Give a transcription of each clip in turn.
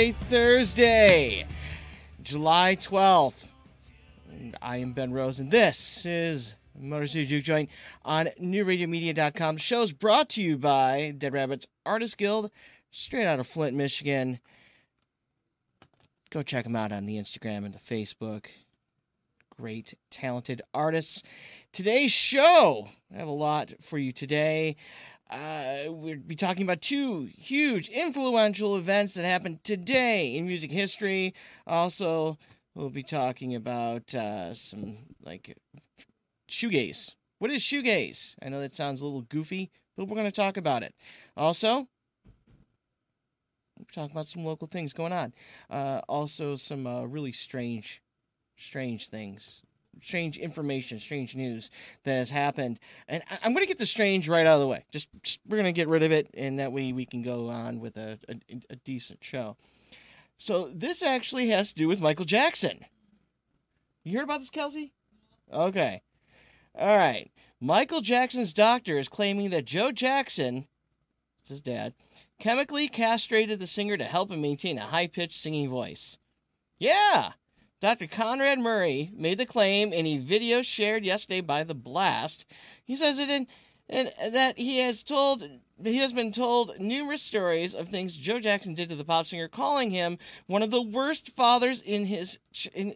Thursday, Thursday, July 12th. I am Ben Rose, and this is Motor City Juke Joint on NewRadioMedia.com. Shows brought to you by Dead Rabbits Artist Guild, straight out of Flint, Michigan. Go check them out on the Instagram and the Facebook. Great, talented artists. Today's show, I have a lot for you today. Uh, we'll be talking about two huge, influential events that happened today in music history. Also, we'll be talking about uh, some like shoegaze. What is shoegaze? I know that sounds a little goofy, but we're going to talk about it. Also, we're talking about some local things going on. Uh, also, some uh, really strange, strange things strange information, strange news that has happened. And I- I'm going to get the strange right out of the way. Just, just we're going to get rid of it, and that way we can go on with a, a, a decent show. So this actually has to do with Michael Jackson. You heard about this, Kelsey? Okay. All right. Michael Jackson's doctor is claiming that Joe Jackson, it's his dad, chemically castrated the singer to help him maintain a high pitched singing voice. Yeah. Dr. Conrad Murray made the claim in a video shared yesterday by The Blast. He says it in, in that he has told he has been told numerous stories of things Joe Jackson did to the pop singer, calling him one of the worst fathers in his in,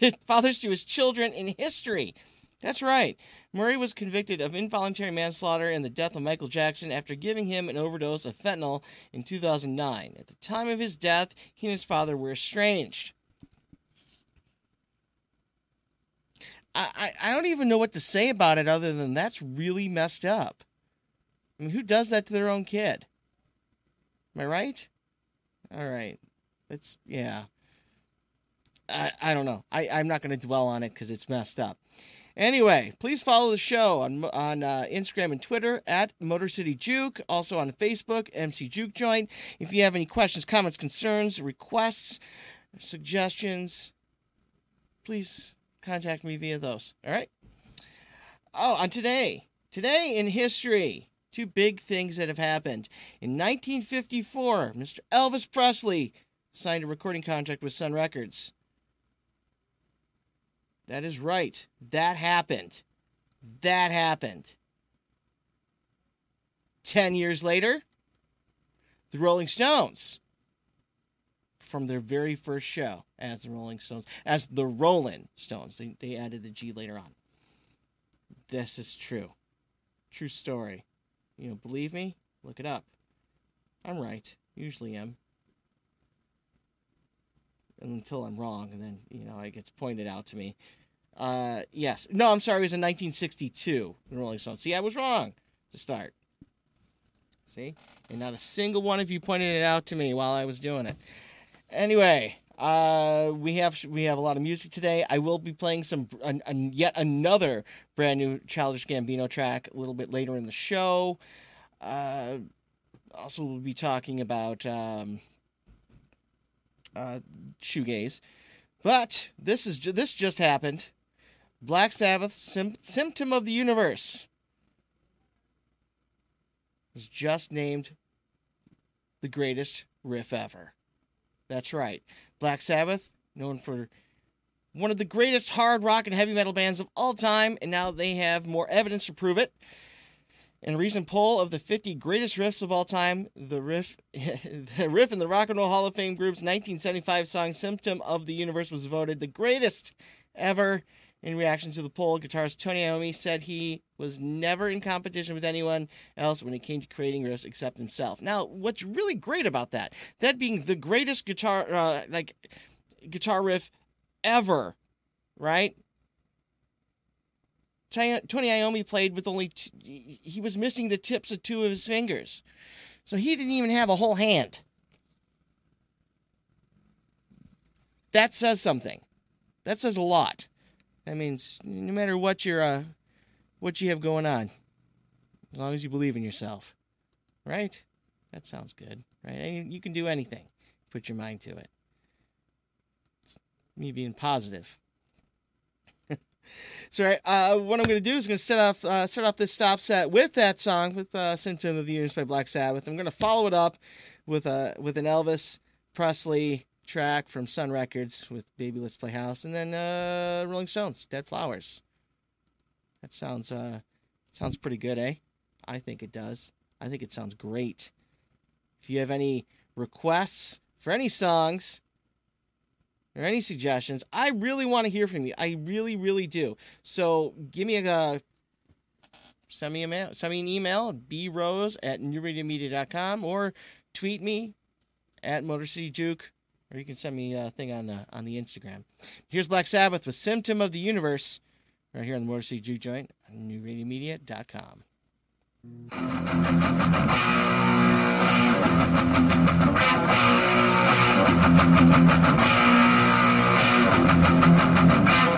in, fathers to his children in history. That's right. Murray was convicted of involuntary manslaughter and the death of Michael Jackson after giving him an overdose of fentanyl in 2009. At the time of his death, he and his father were estranged. I, I don't even know what to say about it other than that's really messed up. I mean, who does that to their own kid? Am I right? All right. That's, yeah. I, I don't know. I, I'm not going to dwell on it because it's messed up. Anyway, please follow the show on on uh, Instagram and Twitter at Motor City Juke. Also on Facebook, MC Juke Joint. If you have any questions, comments, concerns, requests, suggestions, please contact me via those. All right. Oh, on today, today in history, two big things that have happened. In 1954, Mr. Elvis Presley signed a recording contract with Sun Records. That is right. That happened. That happened. 10 years later, the Rolling Stones from their very first show as the Rolling Stones, as the Rolling Stones. They, they added the G later on. This is true. True story. You know, believe me? Look it up. I'm right. Usually am. Until I'm wrong, and then, you know, it gets pointed out to me. Uh, yes. No, I'm sorry. It was in 1962, the Rolling Stones. See, I was wrong to start. See? And not a single one of you pointed it out to me while I was doing it. Anyway, uh, we have we have a lot of music today. I will be playing some yet another brand new Childish Gambino track a little bit later in the show. Uh, also, we'll be talking about um, uh, shoegaze. But this is this just happened. Black Sabbath, Sim- "Symptom of the Universe," was just named the greatest riff ever. That's right. Black Sabbath, known for one of the greatest hard rock and heavy metal bands of all time, and now they have more evidence to prove it. In a recent poll of the 50 greatest riffs of all time, the riff, the riff in the Rock and Roll Hall of Fame group's 1975 song "Symptom of the Universe" was voted the greatest ever. In reaction to the poll, guitarist Tony Iommi said he was never in competition with anyone else when it came to creating riffs except himself. Now, what's really great about that, that being the greatest guitar, uh, like guitar riff ever, right? Tony Iommi played with only t- he was missing the tips of two of his fingers, so he didn't even have a whole hand. That says something. That says a lot. That means no matter what you're, uh, what you have going on, as long as you believe in yourself, right? That sounds good, right? You can do anything. Put your mind to it. It's me being positive. So uh, what I'm going to do is going to set off uh, start off this stop set with that song with uh, "Symptom of the Universe" by Black Sabbath. I'm going to follow it up with a with an Elvis Presley track from Sun Records with "Baby Let's Play House," and then uh, Rolling Stones "Dead Flowers." That sounds uh sounds pretty good, eh? I think it does. I think it sounds great. If you have any requests for any songs or any suggestions, I really want to hear from you. I really, really do. So give me a uh, send me a mail, send me an email, brose at newradiomedia.com or tweet me at Motor City Juke, or you can send me a thing on uh, on the Instagram. Here's Black Sabbath with Symptom of the Universe right here on the Motor City Juke Joint on newradiomedia.com. Thank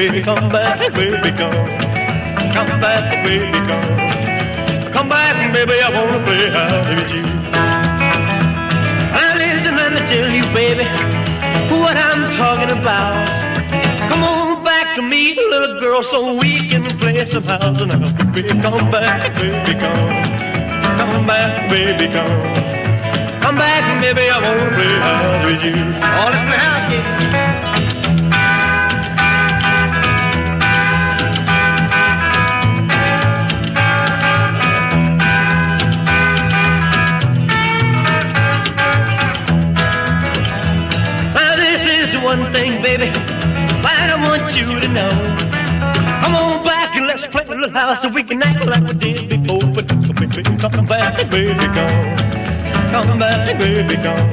baby, come back, baby, come, come back, baby, come, come back, baby. I wanna play house with you. Tell you, baby, what I'm talking about. Come on back to me, little girl, so we can play some house. And now, baby, come back, baby, come. Come back, baby, come. Come back, baby, I wanna play house with you. I wanna play house, yeah. Thing, baby, that I want you to know. Come on back and let's play a little house so we can act like we did before. But baby, come back, baby, come. Come back, baby, come.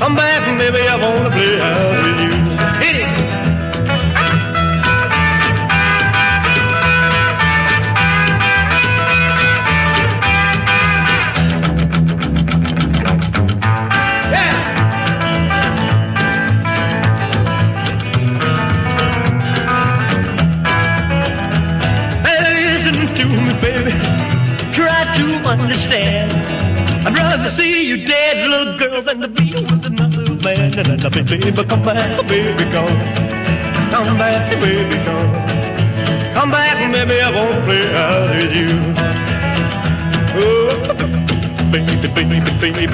Come back, baby, I wanna play house with you. Hit it. Understand. I'd rather see you dead, little girl, than to be with another man. And then, baby, come back, baby, come. Come back, baby, come. Come back, baby, I won't play out with you. Oh, baby, baby, baby, baby,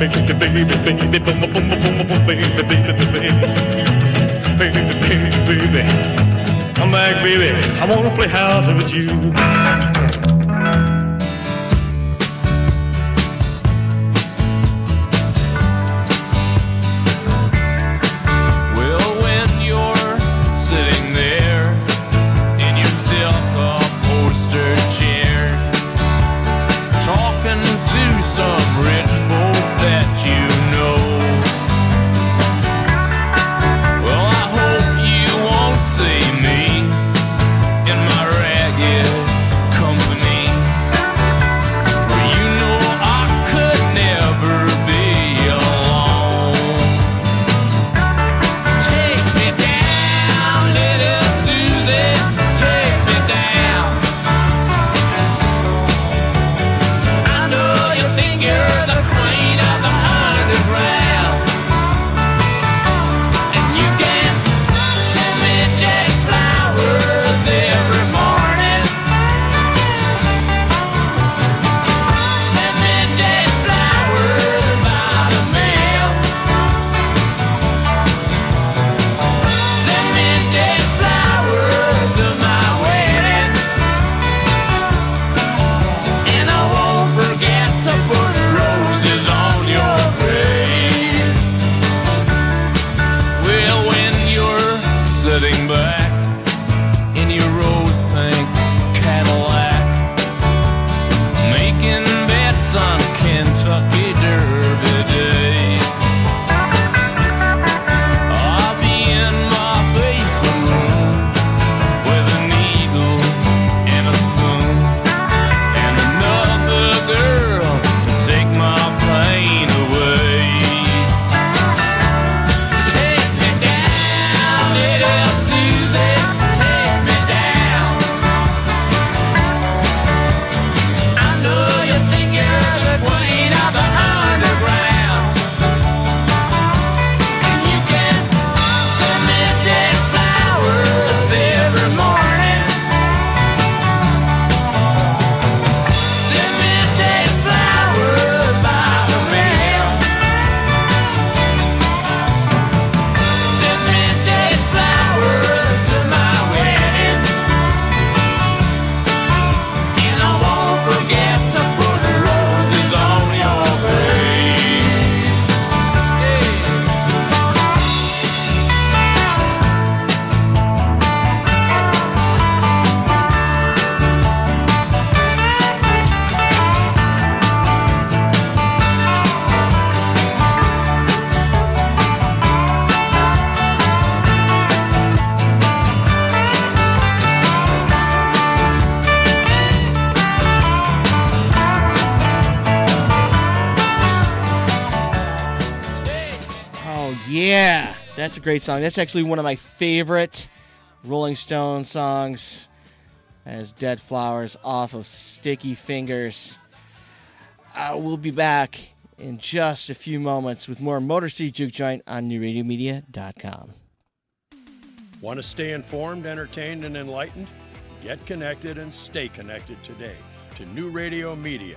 baby, baby, baby, baby, baby, baby, baby, baby, baby. Come back, baby. I wanna play house with you. A great song. That's actually one of my favorite Rolling Stone songs. As Dead Flowers off of Sticky Fingers. Uh, we'll be back in just a few moments with more Motor City Juke Joint on NewRadioMedia.com. Want to stay informed, entertained, and enlightened? Get connected and stay connected today to New Radio Media.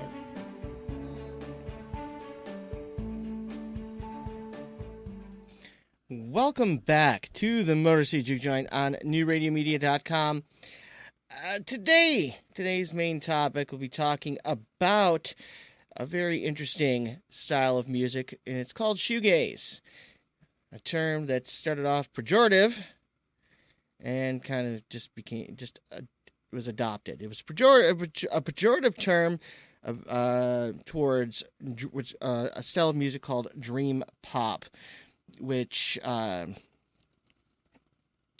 Welcome back to the Motor City Juke Joint on NewRadioMedia.com. Uh, today, today's main topic, we'll be talking about a very interesting style of music, and it's called shoegaze, a term that started off pejorative and kind of just became just uh, was adopted. It was pejor- a pejorative term uh, towards uh, a style of music called dream pop, which uh,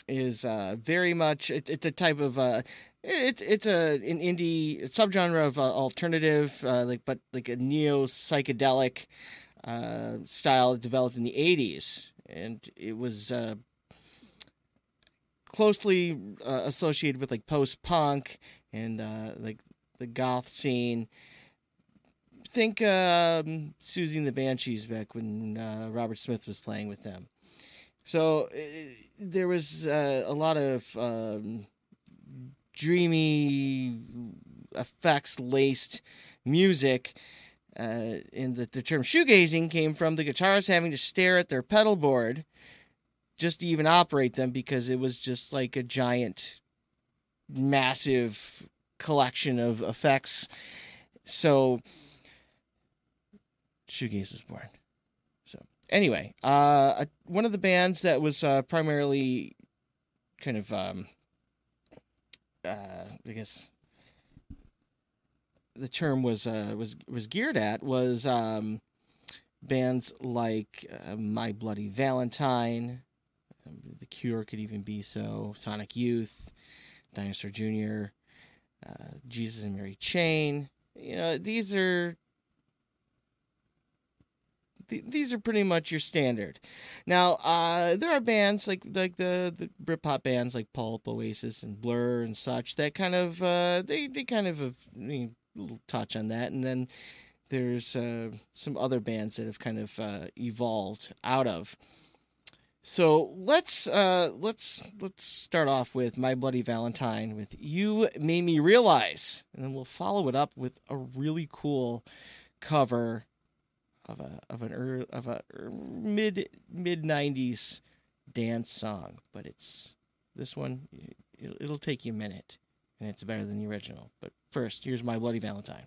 is uh, very much it's it's a type of uh, it's it's a an indie subgenre of uh, alternative uh, like but like a neo psychedelic uh, style developed in the 80s and it was closely associated with like post punk and like the goth scene think um, Siouxsie and the Banshees back when uh, Robert Smith was playing with them. So uh, there was uh, a lot of um, dreamy effects laced music. Uh, and the, the term shoegazing came from the guitarists having to stare at their pedal board just to even operate them because it was just like a giant, massive collection of effects. So shoegaze was born. So anyway, uh, one of the bands that was uh, primarily kind of, um, uh, I guess the term was uh, was was geared at was um, bands like uh, My Bloody Valentine, um, The Cure could even be so, Sonic Youth, Dinosaur Jr., uh, Jesus and Mary Chain. You know, these are th- these are pretty much your standard. Now, uh, there are bands like like the the Britpop bands like Pulp, Oasis, and Blur and such that kind of uh, they they kind of have a little touch on that, and then there's uh, some other bands that have kind of uh, evolved out of. So let's uh, let's let's start off with My Bloody Valentine with "You Made Me Realize," and then we'll follow it up with a really cool cover of a of an er, of a mid mid '90s dance song, but it's This one, it'll take you a minute, and it's better than the original. But first, here's My Bloody Valentine.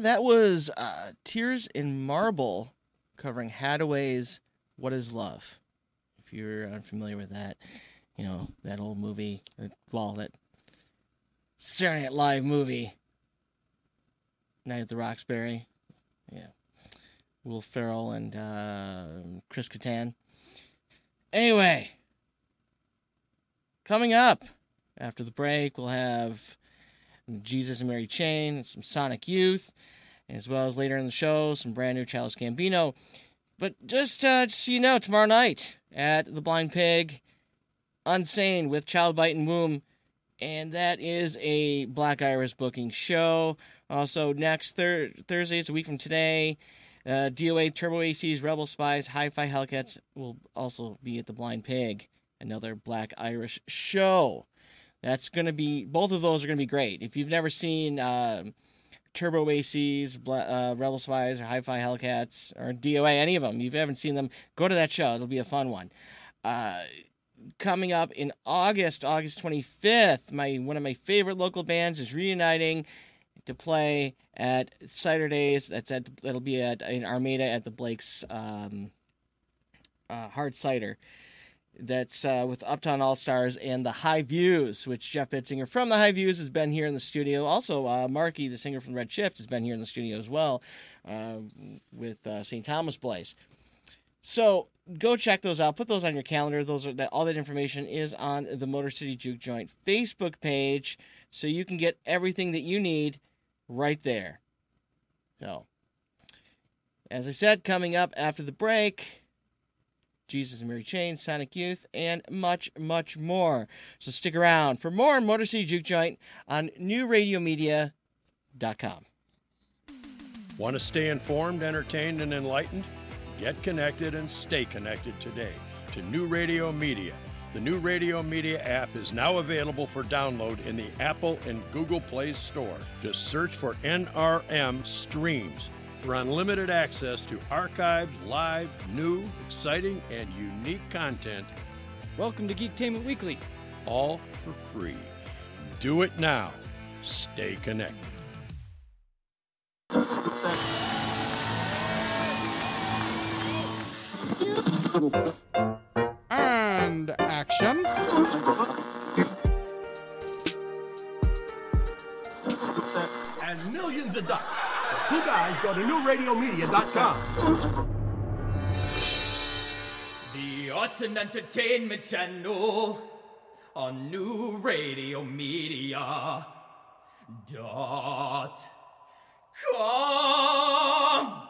Yeah, that was uh, Tears in Marble covering Hadaway's What is Love. If you're unfamiliar with that, you know, that old movie, uh, well, that Saturday Night Live movie, Night at the Roxbury. Yeah. Will Ferrell and uh, Chris Kattan. Anyway, coming up after the break, we'll have Jesus and Mary Chain, some Sonic Youth, as well as later in the show, some brand new Childish Gambino. But just, uh, just so you know, tomorrow night at the Blind Pig, Unsane with Child Bite and Womb, and that is a Black Iris booking show. Also, next thir- Thursday, it's a week from today, uh, DOA Turbo AC's Rebel Spies, Hi Fi Hellcats will also be at the Blind Pig, another Black Irish show. That's going to be, both of those are going to be great. If you've never seen uh, Turbo ACs, uh, Rebel Spies, or Hi Fi Hellcats, or DOA, any of them, if you haven't seen them, go to that show. It'll be a fun one. Uh, coming up in August, August 25th, my one of my favorite local bands is reuniting to play at Cider Days. That's at that'll be at in Armada at the Blake's um, uh, Hard Cider. That's uh, with Uptown All Stars and the High Views, which Jeff Bitzinger from the High Views has been here in the studio. Also, uh, Marky, the singer from Red Shift, has been here in the studio as well uh, with uh, St. Thomas Blaze. So go check those out. Put those on your calendar. Those are that all that information is on the Motor City Juke Joint Facebook page, so you can get everything that you need right there. So, as I said, coming up after the break, Jesus and Mary Chain, Sonic Youth, and much, much more. So stick around for more Motor City Juke Joint on NewRadioMedia.com. Want to stay informed, entertained, and enlightened? Get connected and stay connected today to New Radio Media. The New Radio Media app is now available for download in the Apple and Google Play Store. Just search for NRM Streams for unlimited access to archived, live, new, exciting, and unique content, Welcome to Geektainment Weekly. all for free. Do it now. Stay connected. And action. And millions of ducks. The two guys go to newradiomedia.com. The Arts and Entertainment Channel on New Radio Media dot com.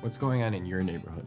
What's going on in your neighborhood?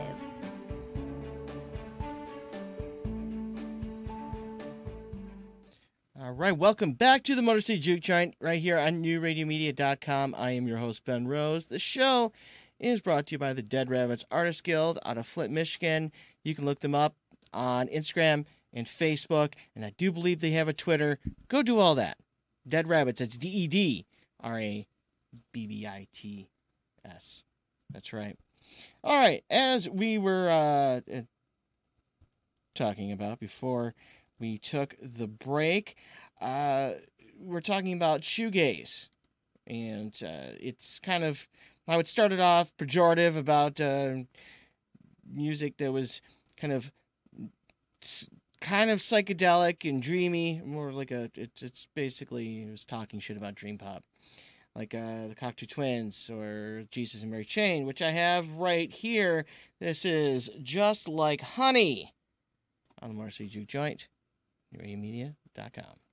Right, welcome back to the Motor City Juke Joint right here on newradiomedia.com. I am your host, Ben Rose. The show is brought to you by the Dead Rabbits Artist Guild out of Flint, Michigan. You can look them up on Instagram and Facebook, and I do believe they have a Twitter. Go do all that. Dead Rabbits, it's D E D R A B B I T S. That's right. All right, as we were uh, uh, talking about before we took the break, uh, we're talking about shoegaze. And uh, it's kind of, how it started off pejorative about uh, music that was kind of kind of psychedelic and dreamy, more like a it's it's basically it was talking shit about dream pop, like uh, the Cocteau Twins or Jesus and Mary Chain, which I have right here. This is just like honey on the Motor City Juke Joint, radiomedia.com.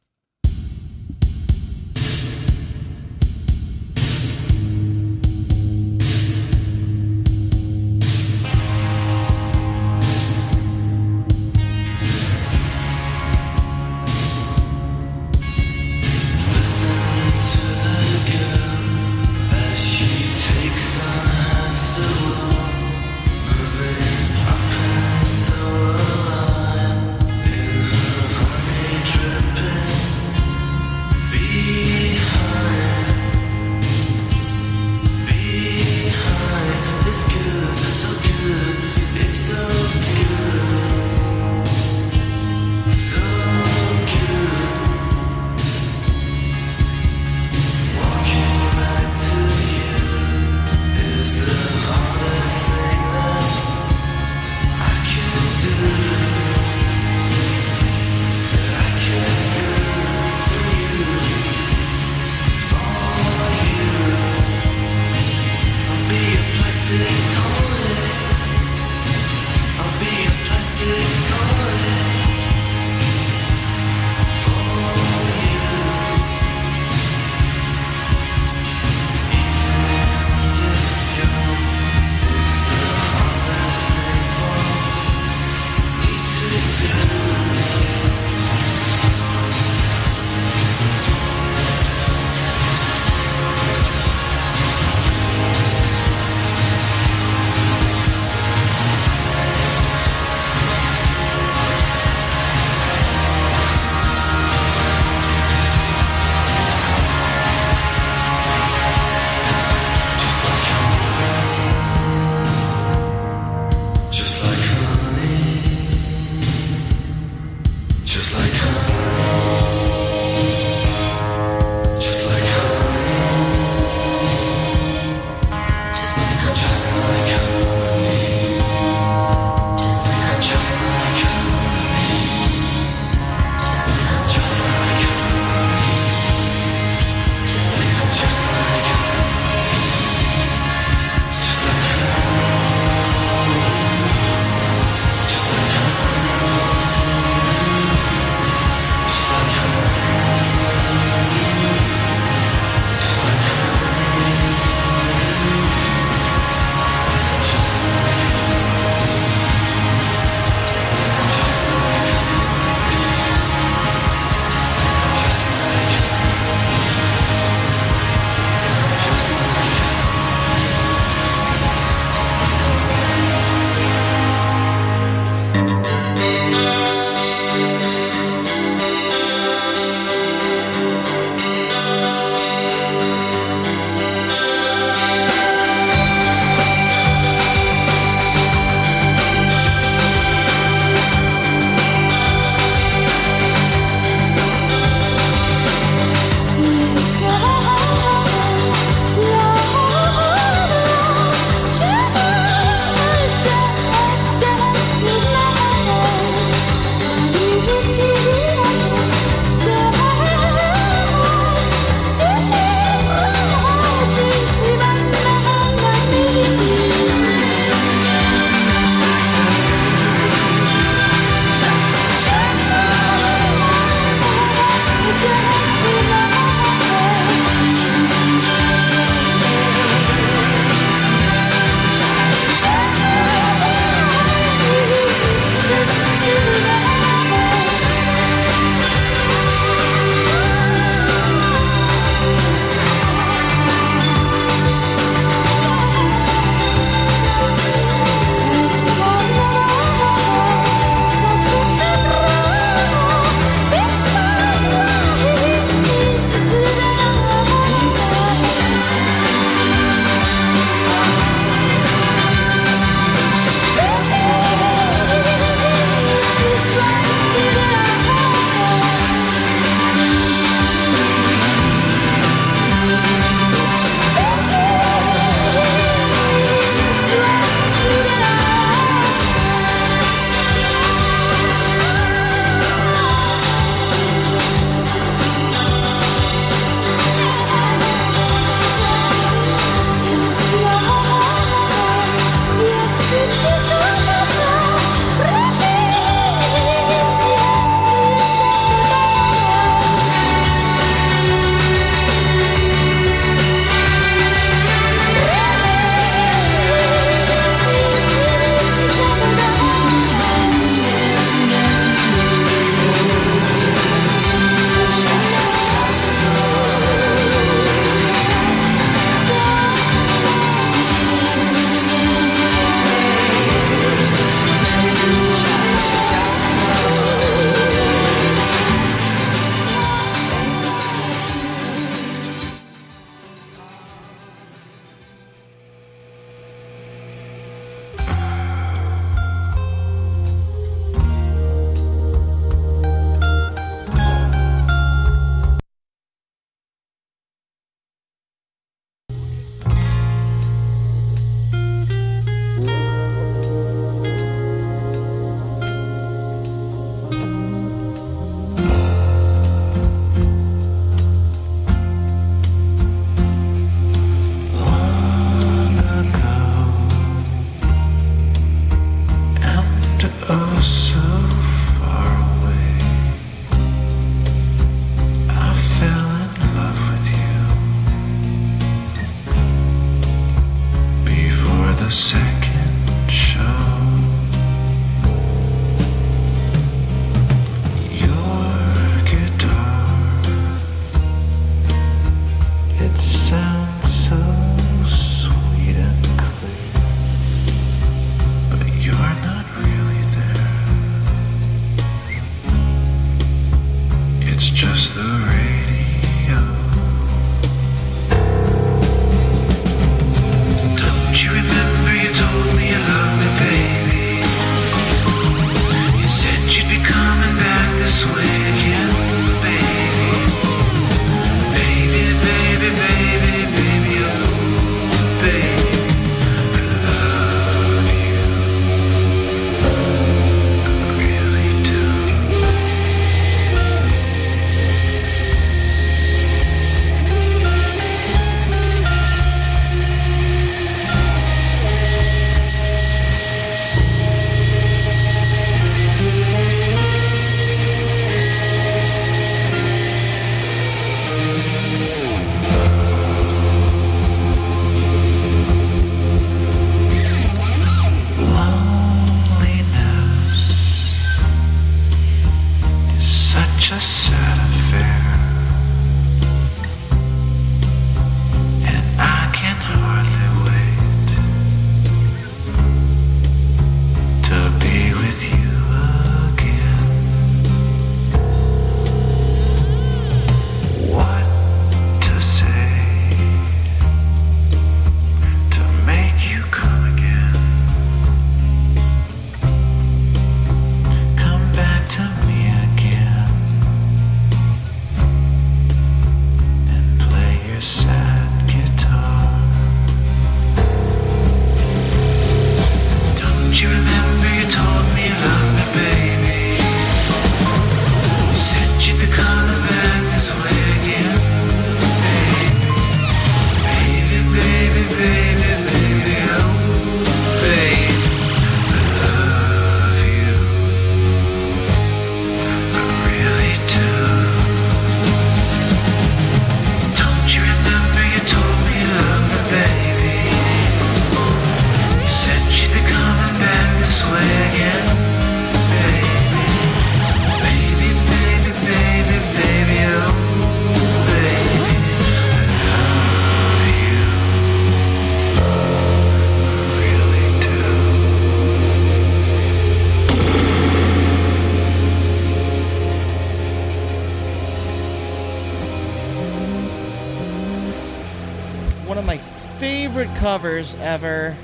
ever.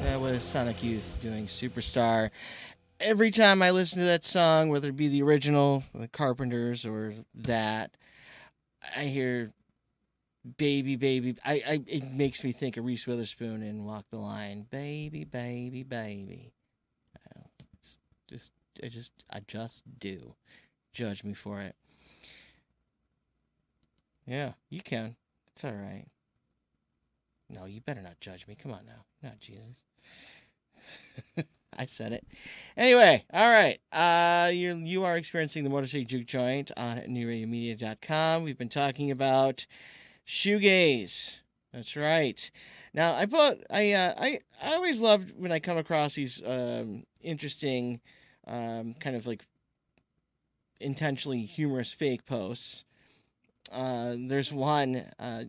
That was Sonic Youth doing Superstar. Every time I listen to that song, whether it be the original, the Carpenters, or that, I hear "Baby, Baby." I, I it makes me think of Reese Witherspoon and "Walk the Line." Baby, baby, baby. I Just, just, I just, I just do. Judge me for it. Yeah, you can. It's all right. No, you better not judge me. Come on now. Not Jesus. I said it. Anyway, all right. Uh, you're, you are experiencing the Motor City Juke Joint on newradiomedia.com. We've been talking about shoegaze. That's right. Now, I put I uh, I I always loved when I come across these um, interesting, um, kind of like intentionally humorous fake posts. Uh, there's one, uh,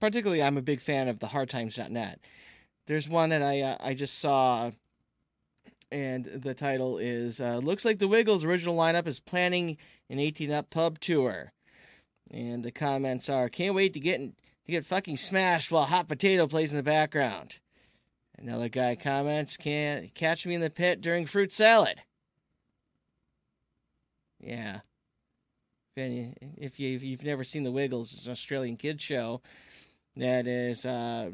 particularly, I'm a big fan of the hardtimes.net. There's one that I uh, I just saw, and the title is uh, "Looks like the Wiggles' original lineup is planning an 18 up pub tour," and the comments are, "Can't wait to get in, to get fucking smashed while Hot Potato plays in the background." Another guy comments, "Can't catch me in the pit during fruit salad." Yeah. Any, if you you've never seen the Wiggles, it's an Australian kids show that is uh,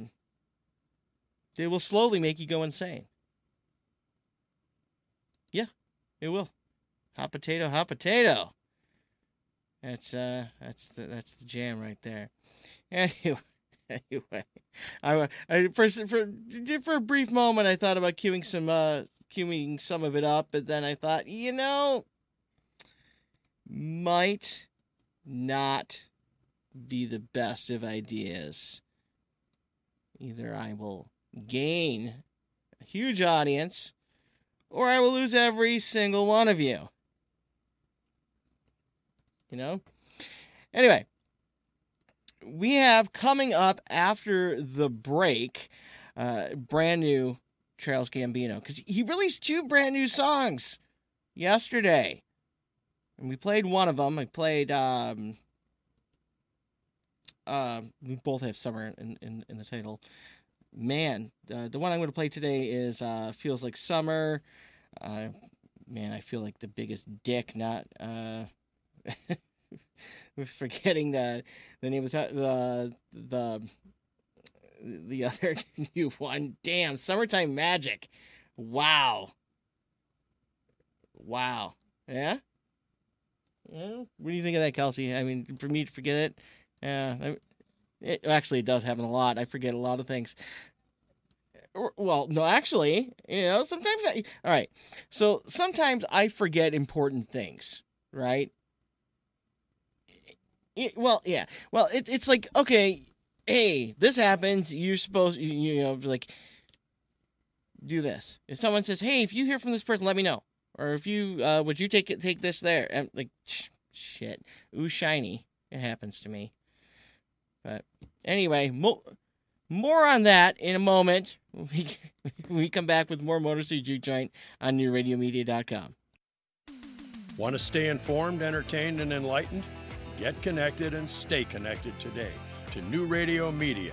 it will slowly make you go insane. Yeah, it will. Hot potato, hot potato. That's uh that's the that's the jam right there. Anyway, anyway, I, I for for for a brief moment I thought about queuing some uh queuing some of it up, but then I thought, you know, might not be the best of ideas. Either I will gain a huge audience, or I will lose every single one of you. You know? Anyway, we have coming up after the break uh, brand new Childish Gambino because he released two brand new songs yesterday. And we played one of them. I played. Um, uh, we both have summer in, in, in the title. Man, uh, the one I'm going to play today is uh, Feels Like Summer. Uh, man, I feel like the biggest dick not. Uh, forgetting the the name of the the the, the other new one. Damn, Summertime Magic. Wow. Wow. Yeah. Yeah. What do you think of that, Kelsey? I mean, for me to forget it, yeah. It actually does happen a lot. I forget a lot of things. Er, well, no, actually, you know, sometimes I. All right. So sometimes I forget important things, right? It, well, yeah. Well, it, it's like okay, hey, this happens. You're supposed, you, you know, like do this. If someone says, "Hey, if you hear from this person, let me know," or if you uh, would you take it, take this there, and like sh- shit, ooh, shiny. It happens to me. But anyway, mo- more on that in a moment. We when we come back with more Motor City Juke Joint on NewRadioMedia.com. Want to stay informed, entertained, and enlightened? Get connected and stay connected today to New Radio Media.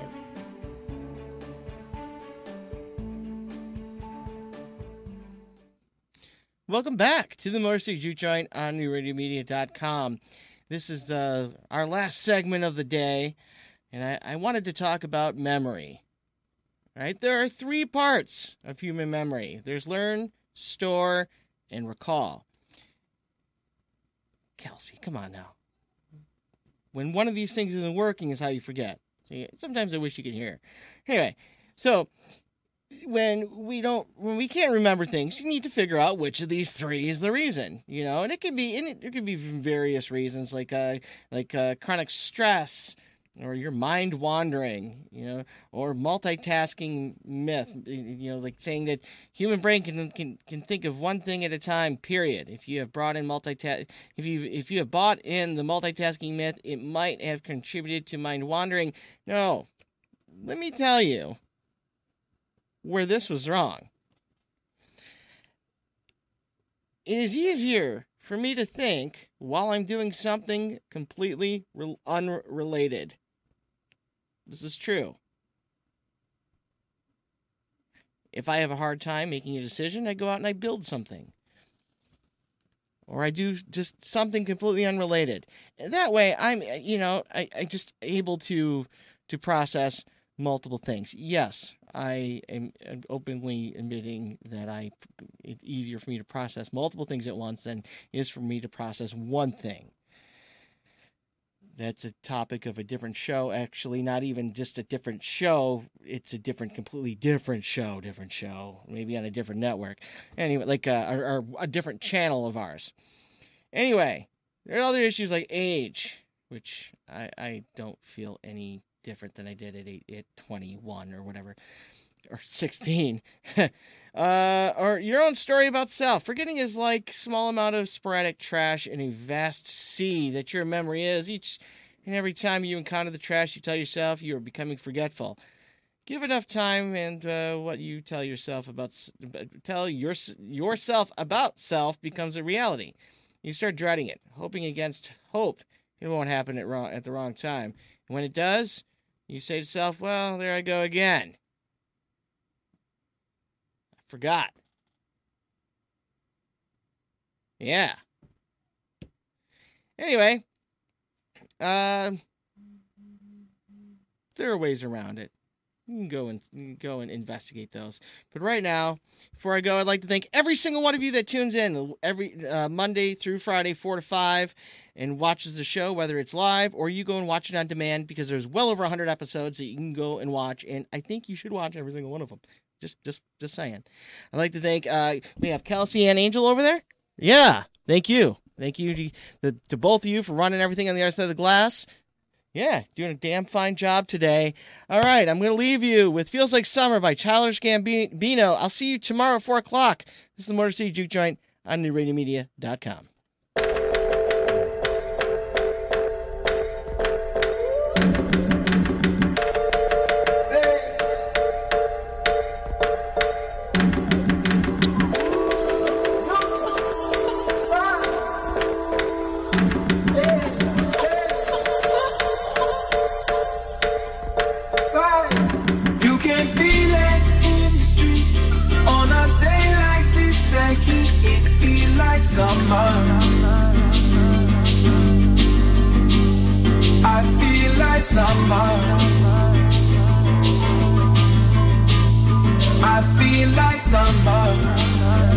Welcome back to the City Juke Joint on NewRadioMedia.com. This is our last segment of the day, and I, I wanted to talk about memory. Right? There are three parts of human memory there's learn, store, and recall. Kelsey, come on now. When one of these things isn't working, is how you forget. Sometimes I wish you could hear. Anyway, so when we don't when we can't remember things you need to figure out which of these three is the reason you know? And it could be it, it could be various reasons like uh like uh chronic stress or your mind wandering you know or multitasking myth you know like saying that human brain can can, can think of one thing at a time period. If you have brought in multitask if you if you have bought in the multitasking myth it might have contributed to mind wandering. No. Let me tell you where this was wrong. It is easier for me to think while I'm doing something completely re- unrelated. This is true. If I have a hard time making a decision, I go out and I build something. Or I do just something completely unrelated. That way I'm you know, I, I just able to to process multiple things. Yes, I am openly admitting that I it's easier for me to process multiple things at once than it is for me to process one thing. That's a topic of a different show, actually, not even just a different show. It's a different, completely different show, different show, maybe on a different network. Anyway, like a, or, or a different channel of ours. Anyway, there are other issues like age, which I, I don't feel any different than I did at, eight, at 21 or whatever, or 16. uh, or your own story about self. Forgetting is like small amount of sporadic trash in a vast sea that your memory is. Each and every time you encounter the trash, you tell yourself you are becoming forgetful. Give enough time, and uh, what you tell yourself about tell your, yourself about self becomes a reality. You start dreading it, hoping against hope it won't happen at wrong at the wrong time. And when it does, you say to yourself, "Well, there I go again." I forgot. Yeah. Anyway, uh, there are ways around it. You can go and go and investigate those. But right now, before I go, I'd like to thank every single one of you that tunes in every uh, Monday through Friday, four to five, and watches the show, whether it's live or you go and watch it on demand, because there's well over hundred episodes that you can go and watch, and I think you should watch every single one of them. Just, just, just saying. I'd like to thank. Uh, we have Kelsey and Angel over there. Yeah, thank you, thank you to, the, to both of you for running everything on the other side of the glass. Yeah, doing a damn fine job today. All right, I'm going to leave you with Feels Like Summer by Childish Gambino. I'll see you tomorrow at 4 o'clock. This is the Motor City Juke Joint on newradiomedia.com. summer. I feel like summer.